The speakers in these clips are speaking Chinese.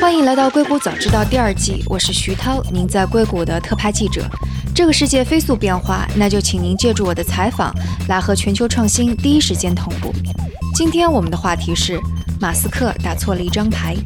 欢迎来到《硅谷早知道》第二季，我是徐涛，您在硅谷的特派记者。这个世界飞速变化，那就请您借助我的采访，来和全球创新第一时间同步。今天我们的话题是：马斯克打错了一张牌。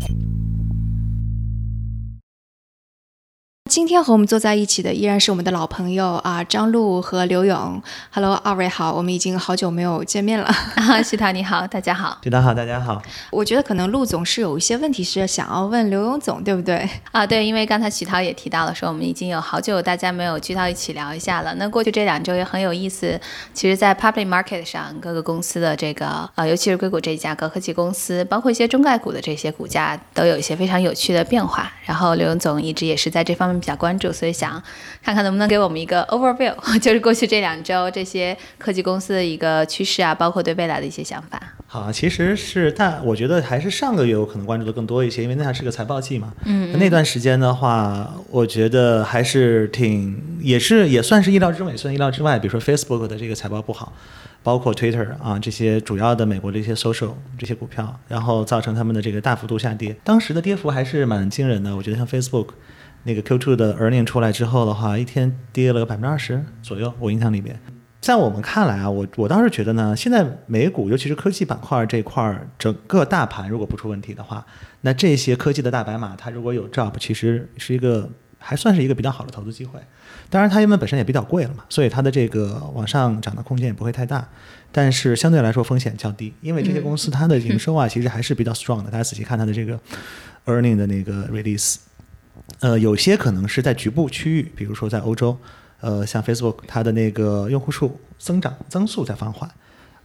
今天和我们坐在一起的依然是我们的老朋友啊，张璐和刘勇。Hello，二位好，我们已经好久没有见面了。徐涛你好，大家好。徐涛好，大家好。我觉得可能陆总是有一些问题是想要问刘勇总，对不对？啊，对，因为刚才徐涛也提到了，说我们已经有好久大家没有聚到一起聊一下了。那过去这两周也很有意思。其实，在 public market 上，各个公司的这个呃，尤其是硅谷这一家高科技公司，包括一些中概股的这些股价，都有一些非常有趣的变化。然后刘勇总一直也是在这方面。比较关注，所以想看看能不能给我们一个 overview，就是过去这两周这些科技公司的一个趋势啊，包括对未来的一些想法。好，其实是，但我觉得还是上个月我可能关注的更多一些，因为那还是个财报季嘛。嗯。那段时间的话，我觉得还是挺，也是也算是意料之内，算意料之外。比如说 Facebook 的这个财报不好，包括 Twitter 啊这些主要的美国的一些 social 这些股票，然后造成他们的这个大幅度下跌。当时的跌幅还是蛮惊人的。我觉得像 Facebook。那个 Q2 的 earning 出来之后的话，一天跌了百分之二十左右。我印象里面，在我们看来啊，我我倒是觉得呢，现在美股尤其是科技板块这块儿，整个大盘如果不出问题的话，那这些科技的大白马，它如果有 job，其实是一个还算是一个比较好的投资机会。当然，它因为本身也比较贵了嘛，所以它的这个往上涨的空间也不会太大。但是相对来说风险较低，因为这些公司它的营收啊，其实还是比较 strong 的。大家仔细看它的这个 earning 的那个 release。呃，有些可能是在局部区域，比如说在欧洲，呃，像 Facebook，它的那个用户数增长增速在放缓，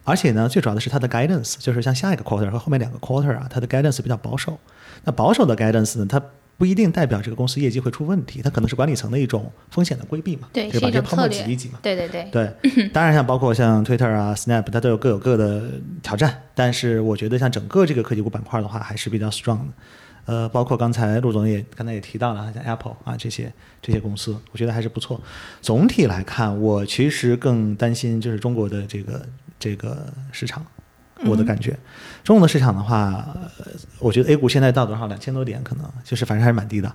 而且呢，最主要的是它的 guidance，就是像下一个 quarter 和后面两个 quarter 啊，它的 guidance 比较保守。那保守的 guidance 呢，它不一定代表这个公司业绩会出问题，它可能是管理层的一种风险的规避嘛，对，把这些泡沫挤一挤嘛。对对对。对，当然像包括像 Twitter 啊、Snap，它都有各有各的挑战，但是我觉得像整个这个科技股板块的话，还是比较 strong 的。呃，包括刚才陆总也刚才也提到了，像 Apple 啊这些这些公司，我觉得还是不错。总体来看，我其实更担心就是中国的这个这个市场，我的感觉，中国的市场的话，我觉得 A 股现在到多少两千多点，可能就是反正还是蛮低的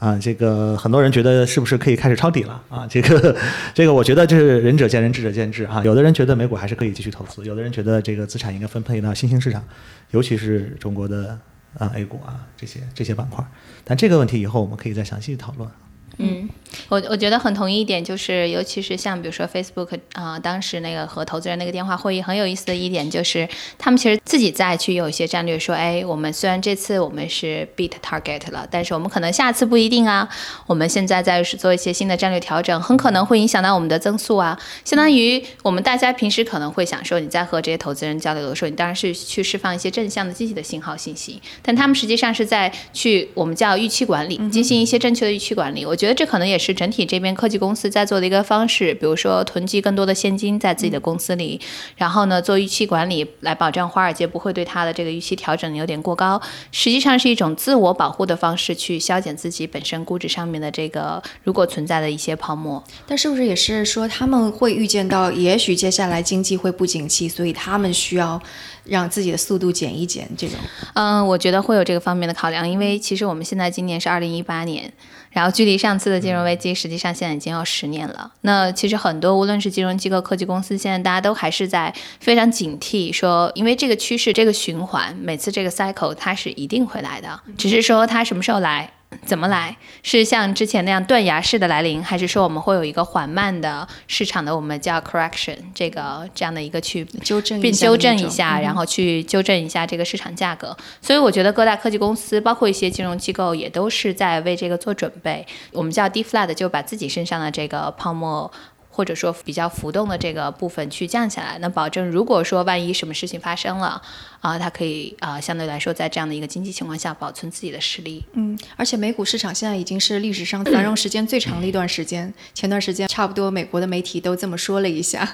啊。这个很多人觉得是不是可以开始抄底了啊？这个 这个我觉得就是仁者见仁，智者见智啊。有的人觉得美股还是可以继续投资，有的人觉得这个资产应该分配到新兴市场，尤其是中国的。啊，A 股啊，这些这些板块，但这个问题以后我们可以再详细讨论。嗯，我我觉得很同意一点，就是尤其是像比如说 Facebook 啊，当时那个和投资人那个电话会议很有意思的一点，就是他们其实自己再去有一些战略，说，哎，我们虽然这次我们是 beat target 了，但是我们可能下次不一定啊。我们现在在做一些新的战略调整，很可能会影响到我们的增速啊。相当于我们大家平时可能会想说，你在和这些投资人交流的时候，你当然是去释放一些正向的、积极的信号信息，但他们实际上是在去我们叫预期管理，进行一些正确的预期管理。我觉得这可能也是整体这边科技公司在做的一个方式，比如说囤积更多的现金在自己的公司里，然后呢做预期管理，来保障华尔街不会对它的这个预期调整有点过高。实际上是一种自我保护的方式，去消减自己本身估值上面的这个如果存在的一些泡沫。但是不是也是说他们会预见到，也许接下来经济会不景气，所以他们需要让自己的速度减一减？这种，嗯，我觉得会有这个方面的考量，因为其实我们现在今年是二零一八年。然后距离上次的金融危机，实际上现在已经有十年了。那其实很多，无论是金融机构、科技公司，现在大家都还是在非常警惕，说因为这个趋势、这个循环，每次这个 cycle 它是一定会来的，只是说它什么时候来。怎么来？是像之前那样断崖式的来临，还是说我们会有一个缓慢的市场的我们叫 correction 这个这样的一个去纠正并纠正一下，然后去纠正一下这个市场价格？所以我觉得各大科技公司，包括一些金融机构，也都是在为这个做准备。我们叫 deflate，就把自己身上的这个泡沫。或者说比较浮动的这个部分去降下来，那保证如果说万一什么事情发生了，啊，它可以啊相对来说在这样的一个经济情况下保存自己的实力。嗯，而且美股市场现在已经是历史上繁荣时间最长的一段时间。前段时间差不多美国的媒体都这么说了一下。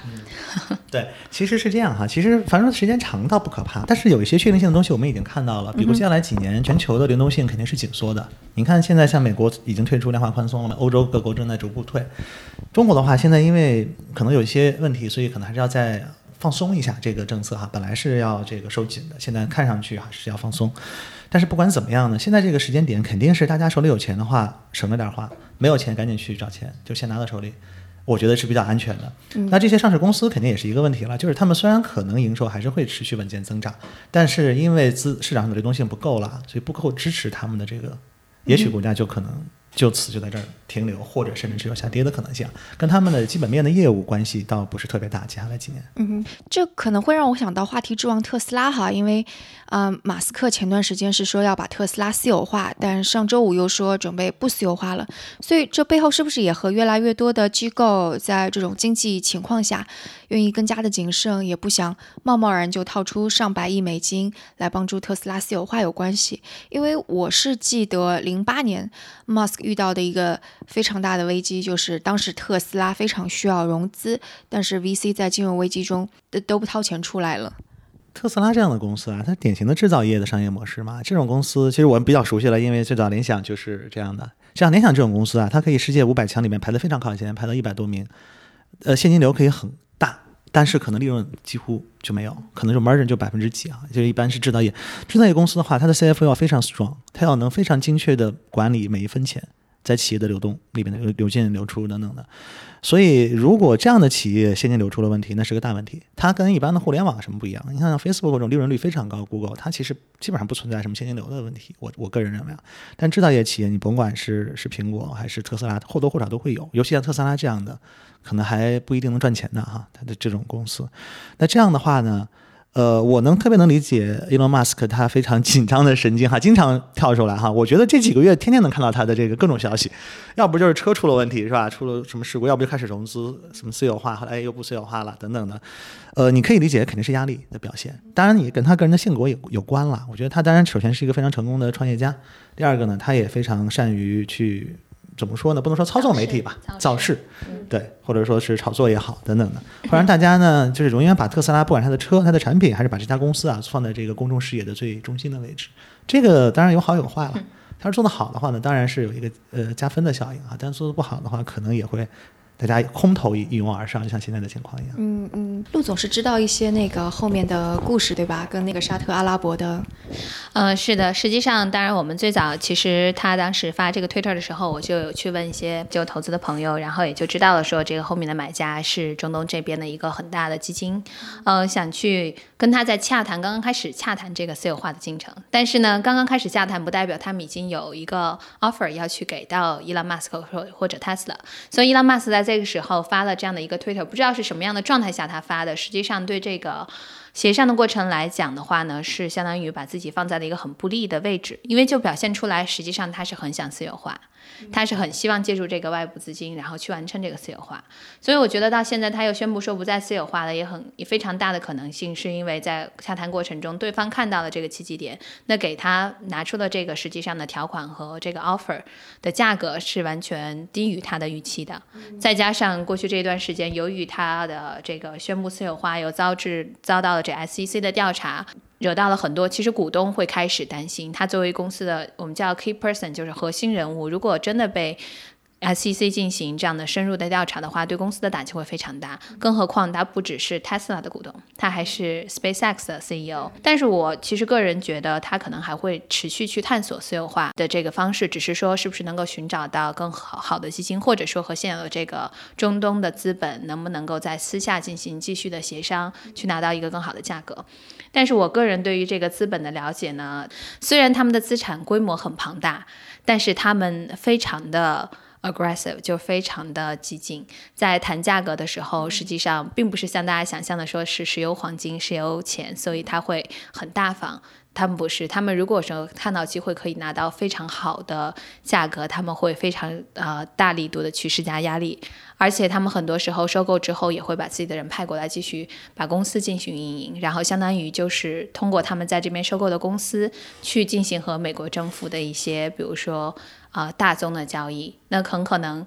对，其实是这样哈，其实繁荣时间长倒不可怕，但是有一些确定性的东西我们已经看到了，比如接下来几年全球的流动性肯定是紧缩的。你看现在像美国已经退出量化宽松了嘛，欧洲各国正在逐步退，中国的话现在。因为可能有一些问题，所以可能还是要再放松一下这个政策哈，本来是要这个收紧的，现在看上去还是要放松。但是不管怎么样呢，现在这个时间点肯定是大家手里有钱的话省着点花，没有钱赶紧去找钱，就先拿到手里，我觉得是比较安全的。那这些上市公司肯定也是一个问题了，就是他们虽然可能营收还是会持续稳健增长，但是因为资市场上的流动性不够了，所以不够支持他们的这个，也许股价就可能。就此就在这儿停留，或者甚至只有下跌的可能性，跟他们的基本面的业务关系倒不是特别大。接下来几年，嗯哼，这可能会让我想到话题之王特斯拉哈，因为，嗯，马斯克前段时间是说要把特斯拉私有化，但上周五又说准备不私有化了，所以这背后是不是也和越来越多的机构在这种经济情况下，愿意更加的谨慎，也不想贸贸然就掏出上百亿美金来帮助特斯拉私有化有关系？因为我是记得零八年马斯克。遇到的一个非常大的危机，就是当时特斯拉非常需要融资，但是 VC 在金融危机中都都不掏钱出来了。特斯拉这样的公司啊，它典型的制造业的商业模式嘛，这种公司其实我们比较熟悉了，因为最早联想就是这样的。像联想这种公司啊，它可以世界五百强里面排得非常靠前，排到一百多名，呃，现金流可以很，但是可能利润几乎就没有，可能就 margin 就百分之几啊，就一般是制造业。制造业公司的话，它的 CFO 要非常 strong，它要能非常精确的管理每一分钱。在企业的流动里边的流流进流出等等的，所以如果这样的企业现金流出了问题，那是个大问题。它跟一般的互联网什么不一样？你看像 Facebook 这种利润率非常高，Google 它其实基本上不存在什么现金流的问题。我我个人认为啊，但制造业企业你甭管是是苹果还是特斯拉，或多或少都会有，尤其像特斯拉这样的，可能还不一定能赚钱的哈，它的这种公司。那这样的话呢？呃，我能特别能理解 Elon Musk 他非常紧张的神经哈，经常跳出来哈。我觉得这几个月天天能看到他的这个各种消息，要不就是车出了问题是吧？出了什么事故？要不就开始融资，什么私有化，后来又不私有化了等等的。呃，你可以理解肯定是压力的表现。当然，你跟他个人的性格有有关了。我觉得他当然首先是一个非常成功的创业家，第二个呢，他也非常善于去。怎么说呢？不能说操纵媒体吧，造势，对，或者说是炒作也好，等等的，会让大家呢，就是永远把特斯拉，不管它的车、它的产品，还是把这家公司啊，放在这个公众视野的最中心的位置。这个当然有好有坏了。它是做得好的话呢，当然是有一个呃加分的效应啊，但做得不好的话，可能也会。大家空投一一拥而上，就像现在的情况一样。嗯嗯，陆总是知道一些那个后面的故事，对吧？跟那个沙特阿拉伯的。嗯，是的。实际上，当然我们最早其实他当时发这个推特的时候，我就有去问一些就投资的朋友，然后也就知道了说这个后面的买家是中东这边的一个很大的基金，呃，想去跟他在洽谈，刚刚开始洽谈这个私有化的进程。但是呢，刚刚开始洽谈不代表他们已经有一个 offer 要去给到伊朗马斯克或或者 Tesla，所以伊朗马斯克在。这个时候发了这样的一个推特，不知道是什么样的状态下他发的。实际上，对这个协商的过程来讲的话呢，是相当于把自己放在了一个很不利的位置，因为就表现出来，实际上他是很想私有化。他是很希望借助这个外部资金，然后去完成这个私有化。所以我觉得到现在他又宣布说不再私有化了，也很也非常大的可能性是因为在洽谈过程中，对方看到了这个契机点，那给他拿出了这个实际上的条款和这个 offer 的价格是完全低于他的预期的。再加上过去这段时间，由于他的这个宣布私有化又遭致遭到了这 SEC 的调查。惹到了很多，其实股东会开始担心，他作为公司的我们叫 key person，就是核心人物，如果真的被。SEC 进行这样的深入的调查的话，对公司的打击会非常大。更何况他不只是 Tesla 的股东，他还是 SpaceX 的 CEO。但是我其实个人觉得，他可能还会持续去探索私有化的这个方式，只是说是不是能够寻找到更好好的基金，或者说和现有的这个中东的资本能不能够在私下进行继续的协商，去拿到一个更好的价格。但是我个人对于这个资本的了解呢，虽然他们的资产规模很庞大，但是他们非常的。Aggressive 就非常的激进，在谈价格的时候，实际上并不是像大家想象的说是石油、黄金、石油钱，所以他会很大方。他们不是，他们如果说看到机会可以拿到非常好的价格，他们会非常呃大力度的去施加压力，而且他们很多时候收购之后也会把自己的人派过来继续把公司进行运营，然后相当于就是通过他们在这边收购的公司去进行和美国政府的一些，比如说啊大宗的交易。那很可能，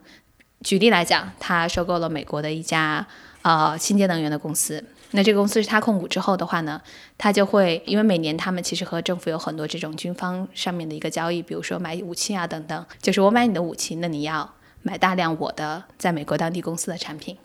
举例来讲，他收购了美国的一家呃清洁能源的公司。那这个公司是他控股之后的话呢，他就会因为每年他们其实和政府有很多这种军方上面的一个交易，比如说买武器啊等等，就是我买你的武器，那你要买大量我的在美国当地公司的产品。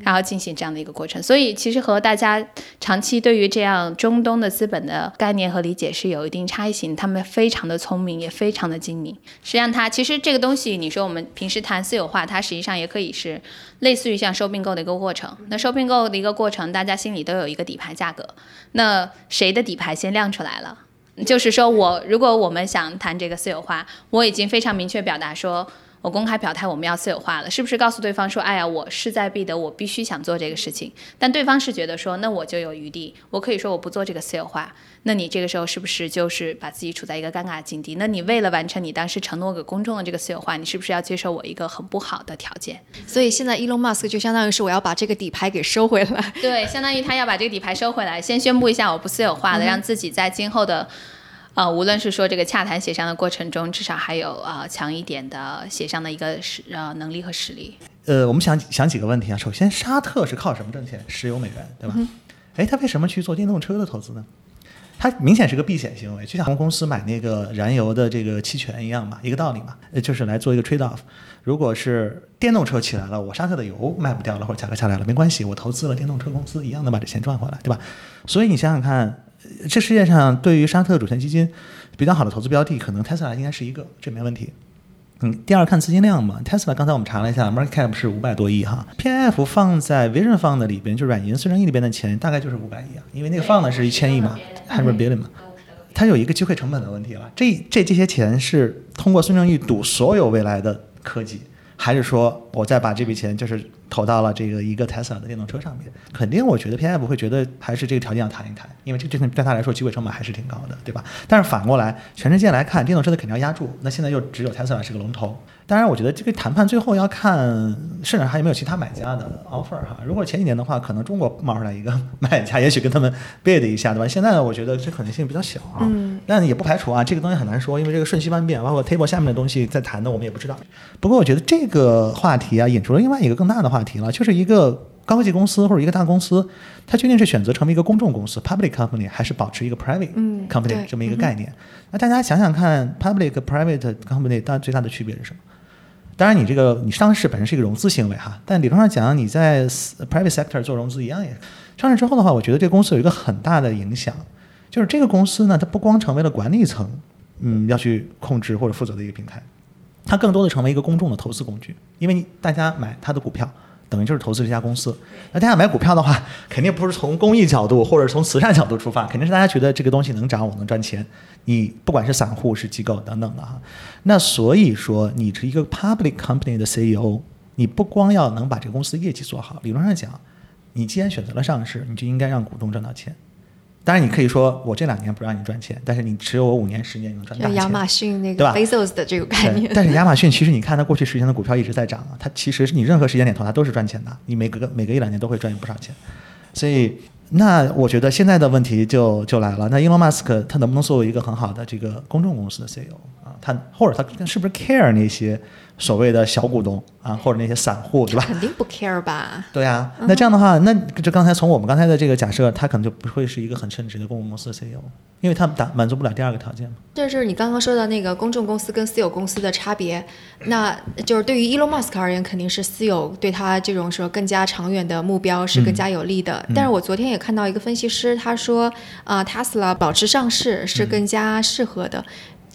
然后进行这样的一个过程。所以其实和大家长期对于这样中东的资本的概念和理解是有一定差异性。他们非常的聪明，也非常的精明。实际上，它其实这个东西，你说我们平时谈私有化，它实际上也可以是类似于像收并购的一个过程。那收并购的一个过程，大家心里都有一个底牌价格。那谁的底牌先亮出来了？就是说我如果我们想谈这个私有化，我已经非常明确表达说。我公开表态我们要私有化了，是不是告诉对方说，哎呀，我势在必得，我必须想做这个事情？但对方是觉得说，那我就有余地，我可以说我不做这个私有化。那你这个时候是不是就是把自己处在一个尴尬的境地？那你为了完成你当时承诺给公众的这个私有化，你是不是要接受我一个很不好的条件？所以现在 Elon Musk 就相当于是我要把这个底牌给收回来。对，相当于他要把这个底牌收回来，先宣布一下我不私有化了，让自己在今后的。呃，无论是说这个洽谈协商的过程中，至少还有呃强一点的协商的一个实呃能力和实力。呃，我们想想几个问题啊。首先，沙特是靠什么挣钱？石油美元，对吧？哎，他为什么去做电动车的投资呢？它明显是个避险行为，就像航空公司买那个燃油的这个期权一样嘛，一个道理嘛，就是来做一个 trade off。如果是电动车起来了，我沙特的油卖不掉了，或者价格下来了，没关系，我投资了电动车公司，一样能把这钱赚回来，对吧？所以你想想看。这世界上对于沙特主权基金比较好的投资标的，可能 Tesla 应该是一个，这没问题。嗯，第二看资金量嘛，Tesla 刚才我们查了一下，market cap 是五百多亿哈，PIF 放在 Vision Fund 里边，就软银孙正义里边的钱大概就是五百亿啊，因为那个放的是一千亿嘛，hundred billion 嘛，它有一个机会成本的问题了。这这这些钱是通过孙正义赌所有未来的科技，还是说我再把这笔钱就是？投到了这个一个 Tesla 的电动车上面，肯定我觉得 PI 不会觉得还是这个条件要谈一谈，因为这这对他来说机会成本还是挺高的，对吧？但是反过来，全世界来看，电动车的肯定要压住，那现在又只有 Tesla 是个龙头。当然，我觉得这个谈判最后要看市场还有没有其他买家的 offer 哈。如果前几年的话，可能中国冒出来一个买家，也许跟他们 bid 一下，对吧？现在呢，我觉得这可能性比较小啊。嗯。但也不排除啊，这个东西很难说，因为这个瞬息万变，包括 table 下面的东西在谈的，我们也不知道。不过我觉得这个话题啊，引出了另外一个更大的话题了，就是一个高科技公司或者一个大公司，它究竟是选择成为一个公众公司 （public company） 还是保持一个 private company 这么一个概念？那大家想想看，public private company 它最大的区别是什么？当然，你这个你上市本身是一个融资行为哈，但理论上讲，你在 private sector 做融资一样也。上市之后的话，我觉得这个公司有一个很大的影响，就是这个公司呢，它不光成为了管理层，嗯，要去控制或者负责的一个平台，它更多的成为一个公众的投资工具，因为大家买它的股票。等于就是投资这家公司。那大家买股票的话，肯定不是从公益角度或者从慈善角度出发，肯定是大家觉得这个东西能涨，我能赚钱。你不管是散户是机构等等的哈。那所以说，你是一个 public company 的 CEO，你不光要能把这个公司业绩做好，理论上讲，你既然选择了上市，你就应该让股东赚到钱。当然，你可以说我这两年不让你赚钱，但是你持有我五年、十年，你能赚大钱。亚马逊那个 Bezos 的这个概念。但是亚马逊其实你看它过去十年的股票一直在涨啊，它其实是你任何时间点投它都是赚钱的，你每隔每隔一两年都会赚不少钱。所以，那我觉得现在的问题就就来了，那 Elon Musk 他能不能作为一个很好的这个公众公司的 CEO 啊？他或者他是不是 care 那些？所谓的小股东啊，或者那些散户，对吧？肯定不 care 吧？对啊，那这样的话，那就刚才从我们刚才的这个假设，他可能就不会是一个很称职的公共公司的 CEO，因为他达满足不了第二个条件嘛。这是你刚刚说的那个公众公司跟私有公司的差别，那就是对于 Elon Musk 而言，肯定是私有对他这种说更加长远的目标是更加有利的。但是我昨天也看到一个分析师，他说啊，Tesla 保持上市是更加适合的。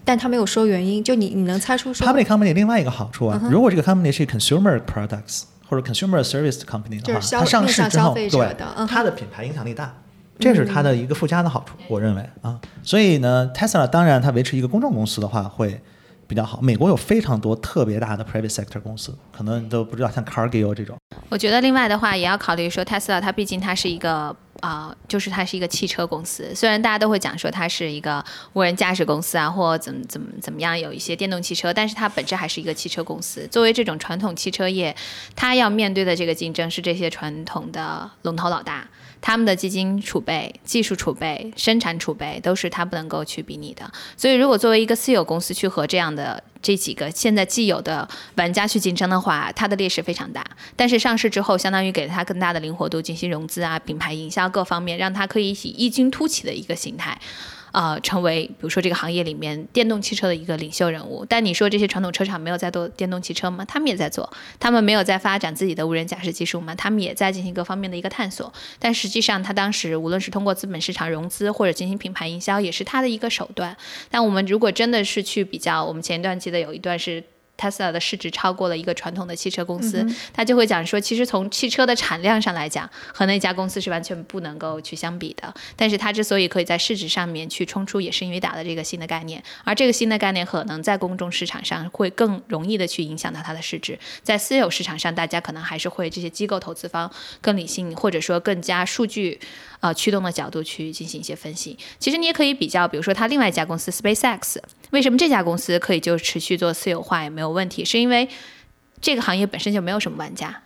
但他没有说原因，就你你能猜出说 public company 另外一个好处啊，如果这个 company 是 consumer products 或者 consumer service company 的话，它上市之后，对它的品牌影响力大，这是它的一个附加的好处，我认为啊，所以呢，Tesla 当然它维持一个公众公司的话会比较好。美国有非常多特别大的 private sector 公司，可能你都不知道像 Cargill 这种。我觉得另外的话也要考虑说，Tesla 它毕竟它是一个。啊，就是它是一个汽车公司，虽然大家都会讲说它是一个无人驾驶公司啊，或怎么怎么怎么样，有一些电动汽车，但是它本质还是一个汽车公司。作为这种传统汽车业，它要面对的这个竞争是这些传统的龙头老大。他们的基金储备、技术储备、生产储备都是他不能够去比拟的。所以，如果作为一个私有公司去和这样的这几个现在既有的玩家去竞争的话，它的劣势非常大。但是上市之后，相当于给了它更大的灵活度，进行融资啊、品牌营销各方面，让它可以以异军突起的一个形态。呃，成为比如说这个行业里面电动汽车的一个领袖人物。但你说这些传统车厂没有在做电动汽车吗？他们也在做，他们没有在发展自己的无人驾驶技术吗？他们也在进行各方面的一个探索。但实际上，他当时无论是通过资本市场融资或者进行品牌营销，也是他的一个手段。但我们如果真的是去比较，我们前一段记得有一段是。Tesla 的市值超过了一个传统的汽车公司，他就会讲说，其实从汽车的产量上来讲，和那家公司是完全不能够去相比的。但是它之所以可以在市值上面去冲出，也是因为打了这个新的概念，而这个新的概念可能在公众市场上会更容易的去影响到它的市值。在私有市场上，大家可能还是会这些机构投资方更理性，或者说更加数据。呃，驱动的角度去进行一些分析。其实你也可以比较，比如说它另外一家公司 SpaceX，为什么这家公司可以就持续做私有化也没有问题？是因为这个行业本身就没有什么玩家，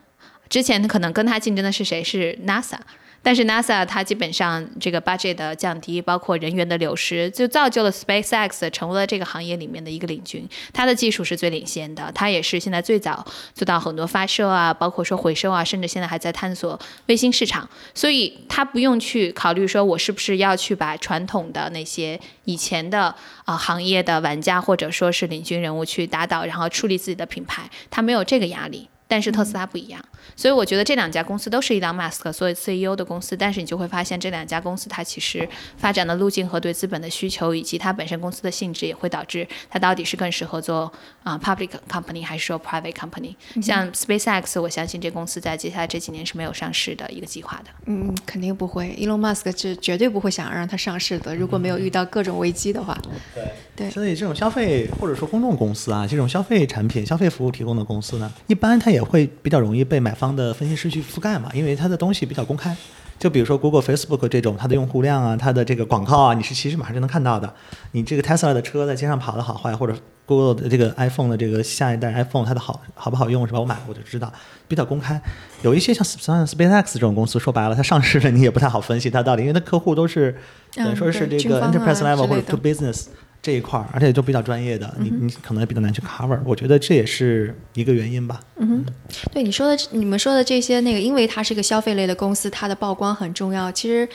之前可能跟他竞争的是谁？是 NASA。但是 NASA 它基本上这个 budget 的降低，包括人员的流失，就造就了 SpaceX 成为了这个行业里面的一个领军。它的技术是最领先的，它也是现在最早做到很多发射啊，包括说回收啊，甚至现在还在探索卫星市场。所以它不用去考虑说我是不是要去把传统的那些以前的啊行业的玩家或者说是领军人物去打倒，然后树立自己的品牌，它没有这个压力。但是特斯拉不一样，所以我觉得这两家公司都是伊朗马斯克作为 CEO 的公司，但是你就会发现这两家公司它其实发展的路径和对资本的需求，以及它本身公司的性质，也会导致它到底是更适合做啊 public company 还是说 private company。像 SpaceX，我相信这公司在接下来这几年是没有上市的一个计划的。嗯，肯定不会，Elon Musk 是绝对不会想让它上市的，如果没有遇到各种危机的话。对对，所以这种消费或者说公众公司啊，这种消费产品、消费服务提供的公司呢，一般它也会比较容易被买方的分析师去覆盖嘛，因为它的东西比较公开。就比如说 Google、Facebook 这种，它的用户量啊，它的这个广告啊，你是其实马上就能看到的。你这个 Tesla 的车在街上跑的好坏，或者 Google 的这个 iPhone 的这个下一代 iPhone 它的好好不好用是吧？我买了我就知道，比较公开。有一些像像 SpaceX 这种公司，说白了它上市了，你也不太好分析它到底，因为它客户都是等于说是这个 enterprise level 或者 to business。这一块儿，而且都比较专业的，你你可能比较难去 cover，我觉得这也是一个原因吧。嗯哼，对你说的，你们说的这些那个，因为它是一个消费类的公司，它的曝光很重要。其实。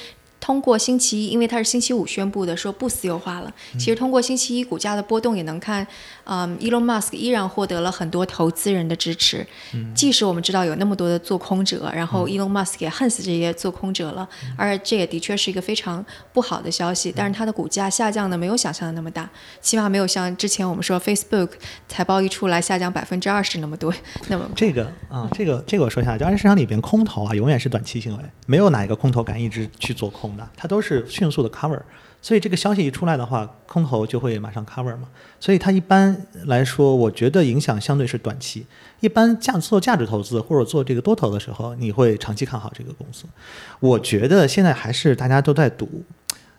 通过星期一，因为它是星期五宣布的，说不私有化了。其实通过星期一股价的波动也能看，嗯，Elon Musk 依然获得了很多投资人的支持。即使我们知道有那么多的做空者，然后 Elon Musk 也恨死这些做空者了，而这也的确是一个非常不好的消息。但是它的股价下降的没有想象的那么大，起码没有像之前我们说 Facebook 财报一出来下降百分之二十那么多。那么这个啊，这个这个我说一下，就二级市场里边空头啊，永远是短期行为，没有哪一个空头敢一直去做空。它都是迅速的 cover，所以这个消息一出来的话，空头就会马上 cover 嘛。所以它一般来说，我觉得影响相对是短期。一般价做价值投资或者做这个多头的时候，你会长期看好这个公司。我觉得现在还是大家都在赌，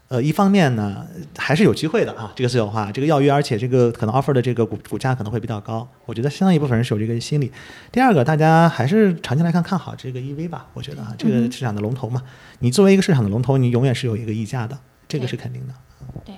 呃，一方面呢还是有机会的啊，这个私有化，这个要约，而且这个可能 offer 的这个股股价可能会比较高。我觉得相当一部分人是有这个心理。第二个，大家还是长期来看看好这个 EV 吧。我觉得啊，这个市场的龙头嘛。你作为一个市场的龙头，你永远是有一个溢价的，这个是肯定的。对，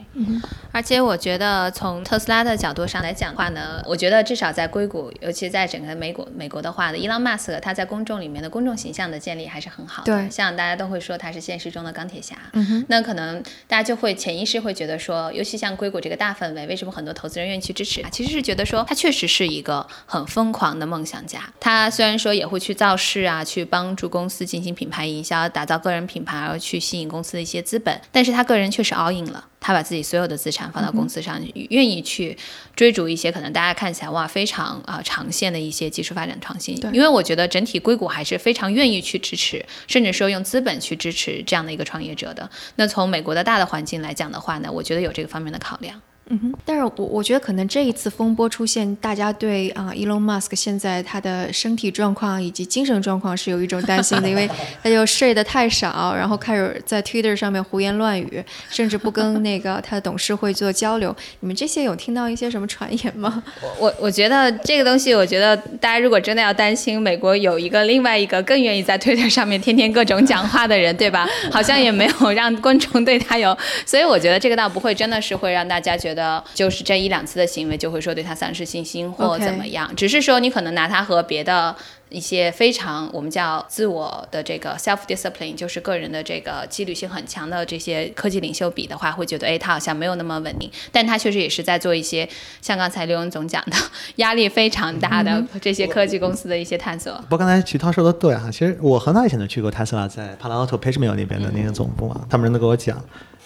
而且我觉得从特斯拉的角度上来讲的话呢，我觉得至少在硅谷，尤其在整个美国美国的话呢，伊朗马斯克他在公众里面的公众形象的建立还是很好的。对，像大家都会说他是现实中的钢铁侠。嗯哼。那可能大家就会潜意识会觉得说，尤其像硅谷这个大氛围，为什么很多投资人愿意去支持他？其实是觉得说他确实是一个很疯狂的梦想家。他虽然说也会去造势啊，去帮助公司进行品牌营销，打造个人品牌，而去吸引公司的一些资本，但是他个人确实 all in 了。他把自己所有的资产放到公司上，愿意去追逐一些可能大家看起来哇非常啊长线的一些技术发展创新。因为我觉得整体硅谷还是非常愿意去支持，甚至说用资本去支持这样的一个创业者的。那从美国的大的环境来讲的话呢，我觉得有这个方面的考量。嗯哼，但是我我觉得可能这一次风波出现，大家对啊，Elon Musk 现在他的身体状况以及精神状况是有一种担心的，因为 他就睡得太少，然后开始在 Twitter 上面胡言乱语，甚至不跟那个他的董事会做交流。你们这些有听到一些什么传言吗？我我觉得这个东西，我觉得大家如果真的要担心，美国有一个另外一个更愿意在 Twitter 上面天天各种讲话的人，对吧？好像也没有让观众对他有，所以我觉得这个倒不会真的是会让大家觉得。得就是这一两次的行为就会说对他丧失信心或怎么样，只是说你可能拿他和别的。一些非常我们叫自我的这个 self discipline，就是个人的这个纪律性很强的这些科技领袖比的话，会觉得哎，他好像没有那么稳定，但他确实也是在做一些像刚才刘勇总讲的 压力非常大的这些科技公司的一些探索。不过刚才徐涛说的对哈，其实我很早以前就去过特斯拉在 Palo Alto p a g e m i l 那边的那个总部嘛，他们人都跟我讲，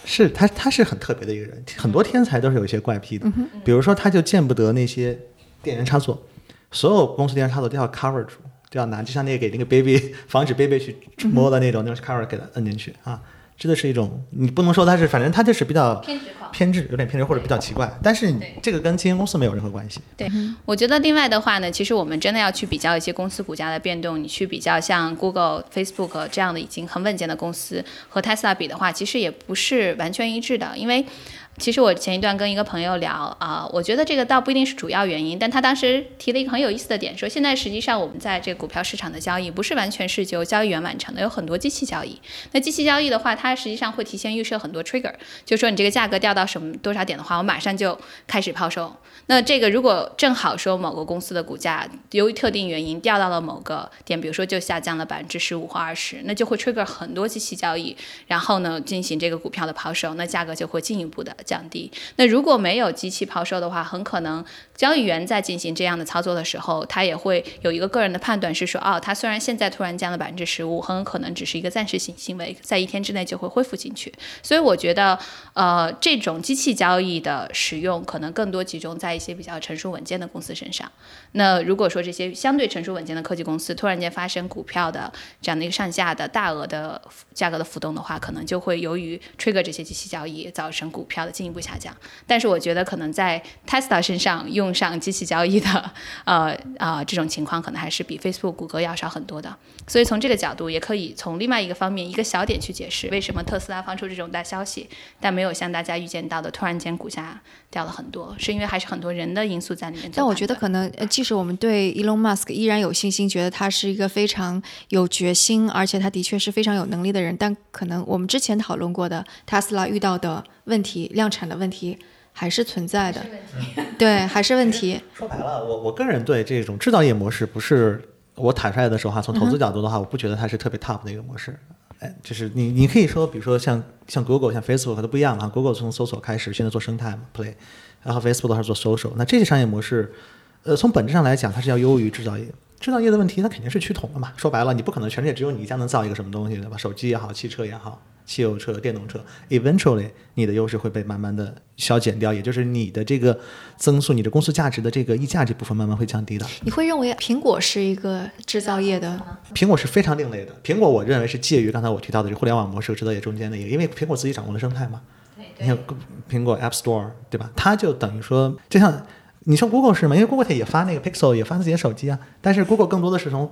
是他他是很特别的一个人，很多天才都是有一些怪癖的，比如说他就见不得那些电源插座，所有公司电源插座都要 cover 住。都要拿，就像那个给那个 baby 防止 baby 去摸的那种，那种 cover 给它摁进去啊，这个是一种，你不能说它是，反正它就是比较偏执，偏执有点偏执或者比较奇怪，但是这个跟基金公司没有任何关系。对，我觉得另外的话呢，其实我们真的要去比较一些公司股价的变动，你去比较像 Google、Facebook 这样的已经很稳健的公司和 Tesla 比的话，其实也不是完全一致的，因为。其实我前一段跟一个朋友聊啊，我觉得这个倒不一定是主要原因，但他当时提了一个很有意思的点，说现在实际上我们在这个股票市场的交易不是完全是由交易员完成的，有很多机器交易。那机器交易的话，它实际上会提前预设很多 trigger，就说你这个价格掉到什么多少点的话，我马上就开始抛售。那这个如果正好说某个公司的股价由于特定原因掉到了某个点，比如说就下降了百分之十五或二十，那就会 trigger 很多机器交易，然后呢进行这个股票的抛售，那价格就会进一步的降低。那如果没有机器抛售的话，很可能交易员在进行这样的操作的时候，他也会有一个个人的判断，是说哦，他虽然现在突然降了百分之十五，很有可能只是一个暂时性行为，在一天之内就会恢复进去。所以我觉得，呃，这种机器交易的使用可能更多集中在一些比较成熟稳健的公司身上。那如果说这些相对成熟稳健的科技公司突然间发生股票的这样的一个上下的大额的价格的浮动的话，可能就会由于 trigger 这些机器交易，造成股票的进一步下降。但是我觉得可能在 Tesla 身上用上机器交易的，呃啊这种情况可能还是比 Facebook、谷歌要少很多的。所以从这个角度，也可以从另外一个方面一个小点去解释为什么特斯拉放出这种大消息，但没有像大家预见到的突然间股价掉了很多，是因为还是很多人的因素在里面。但我觉得可能，即使我们对 Elon Musk 依然有信心，觉得他是一个非常有决心，而且他的确是非常有能力的人，但可能我们之前讨论过的特斯拉遇到的问题、量产的问题还是存在的。对，还是问题。说白了，我我个人对这种制造业模式不是。我坦率的说哈，从投资角度的话，我不觉得它是特别 top 的一个模式。哎，就是你你可以说，比如说像像 Google、像 Facebook 都不一样啊。Google 从搜索开始，现在做生态嘛，Play，然后 Facebook 的话做 social。那这些商业模式，呃，从本质上来讲，它是要优于制造业。制造业的问题，它肯定是趋同的嘛。说白了，你不可能全世界只有你一家能造一个什么东西，对吧？手机也好，汽车也好。汽油车、电动车，eventually 你的优势会被慢慢的消减掉，也就是你的这个增速、你的公司价值的这个溢价这部分慢慢会降低的。你会认为苹果是一个制造业的？苹果是非常另类的。苹果我认为是介于刚才我提到的这互联网模式和制造业中间的一个，因为苹果自己掌握了生态嘛。你看苹果 App Store 对吧？它就等于说，就像。你说 Google 是吗？因为 Google 它也发那个 Pixel，也发自己的手机啊。但是 Google 更多的是从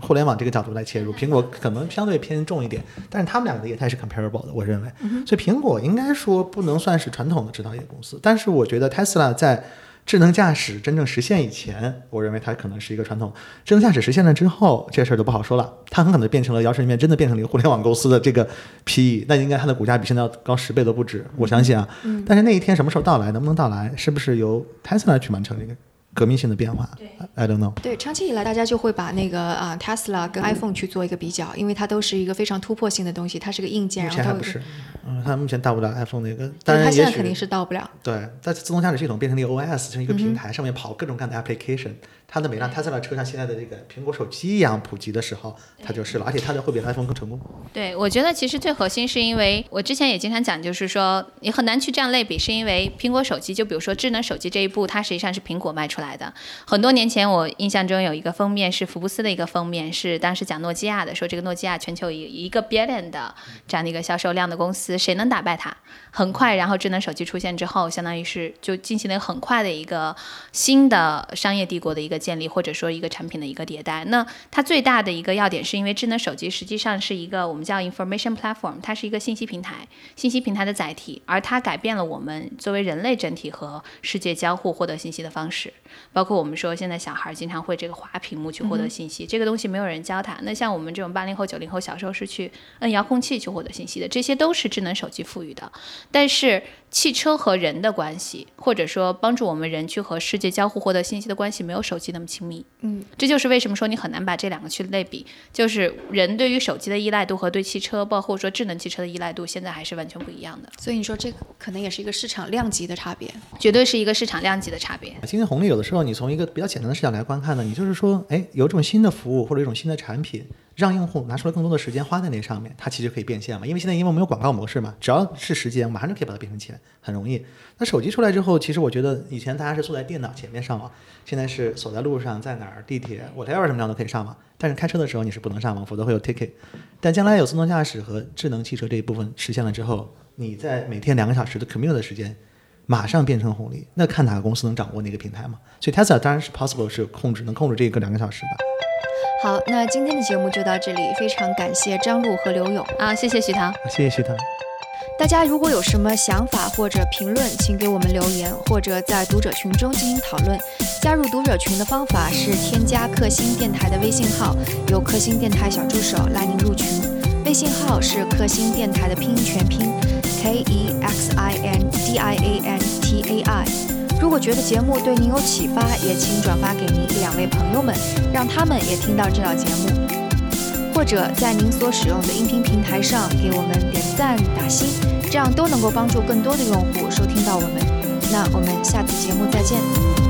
互联网这个角度来切入，苹果可能相对偏重一点。但是他们两个的业态是 comparable 的，我认为。所以苹果应该说不能算是传统的制造业公司。但是我觉得 Tesla 在智能驾驶真正实现以前，我认为它可能是一个传统。智能驾驶实现了之后，这事儿就不好说了。它很可能变成了摇身一变真的变成了一个互联网公司的这个 PE，那应该它的股价比现在要高十倍都不止，我相信啊。但是那一天什么时候到来，能不能到来，是不是由 Tesla 去完成这个？革命性的变化，对，I don't know。对，长期以来大家就会把那个啊，Tesla 跟 iPhone 去做一个比较，因为它都是一个非常突破性的东西，它是个硬件。目前还不是，嗯，它目前到不了 iPhone 那个，但是它现在肯定是到不了。对，在自动驾驶系统变成了一个 OS，成一个平台，上面跑各种各样的 application。它的每辆 Tesla 车像现在的这个苹果手机一样普及的时候，它就是了，而且它的会比 iPhone 更成功。对，我觉得其实最核心是因为我之前也经常讲，就是说你很难去这样类比，是因为苹果手机，就比如说智能手机这一步，它实际上是苹果迈出来的。很多年前，我印象中有一个封面是福布斯的一个封面，是当时讲诺基亚的，说这个诺基亚全球一一个 billion 的这样的一个销售量的公司，谁能打败它？很快，然后智能手机出现之后，相当于是就进行了很快的一个新的商业帝国的一个建立，或者说一个产品的一个迭代。那它最大的一个要点是因为智能手机实际上是一个我们叫 information platform，它是一个信息平台，信息平台的载体，而它改变了我们作为人类整体和世界交互获得信息的方式。包括我们说现在小孩经常会这个滑屏幕去获得信息，这个东西没有人教他。那像我们这种八零后、九零后，小时候是去摁遥控器去获得信息的，这些都是智能手机赋予的。但是汽车和人的关系，或者说帮助我们人去和世界交互获得信息的关系，没有手机那么亲密。嗯，这就是为什么说你很难把这两个去类比，就是人对于手机的依赖度和对汽车，包括说智能汽车的依赖度，现在还是完全不一样的。所以你说这个可能也是一个市场量级的差别，绝对是一个市场量级的差别。经济红利有的时候你从一个比较简单的视角来观看呢，你就是说，哎，有一种新的服务或者一种新的产品。让用户拿出来更多的时间花在那上面，它其实可以变现嘛？因为现在因为我们有广告模式嘛，只要是时间，马上就可以把它变成钱，很容易。那手机出来之后，其实我觉得以前大家是坐在电脑前面上网，现在是走在路上，在哪儿地铁我 h a t 什么样都可以上网。但是开车的时候你是不能上网，否则会有 ticket。但将来有自动驾驶和智能汽车这一部分实现了之后，你在每天两个小时的 commute 的时间，马上变成红利。那看哪个公司能掌握那个平台嘛？所以 Tesla 当然是 possible 是控制能控制这个两个小时的。好，那今天的节目就到这里，非常感谢张璐和刘勇啊，谢谢徐唐，谢谢徐唐。大家如果有什么想法或者评论，请给我们留言，或者在读者群中进行讨论。加入读者群的方法是添加克星电台的微信号，由克星电台小助手拉您入群。微信号是克星电台的拼音全拼，K E X I N D I A N T A I。如果觉得节目对您有启发，也请转发给您一两位朋友们，让他们也听到这档节目。或者在您所使用的音频平台上给我们点赞打星，这样都能够帮助更多的用户收听到我们。那我们下次节目再见。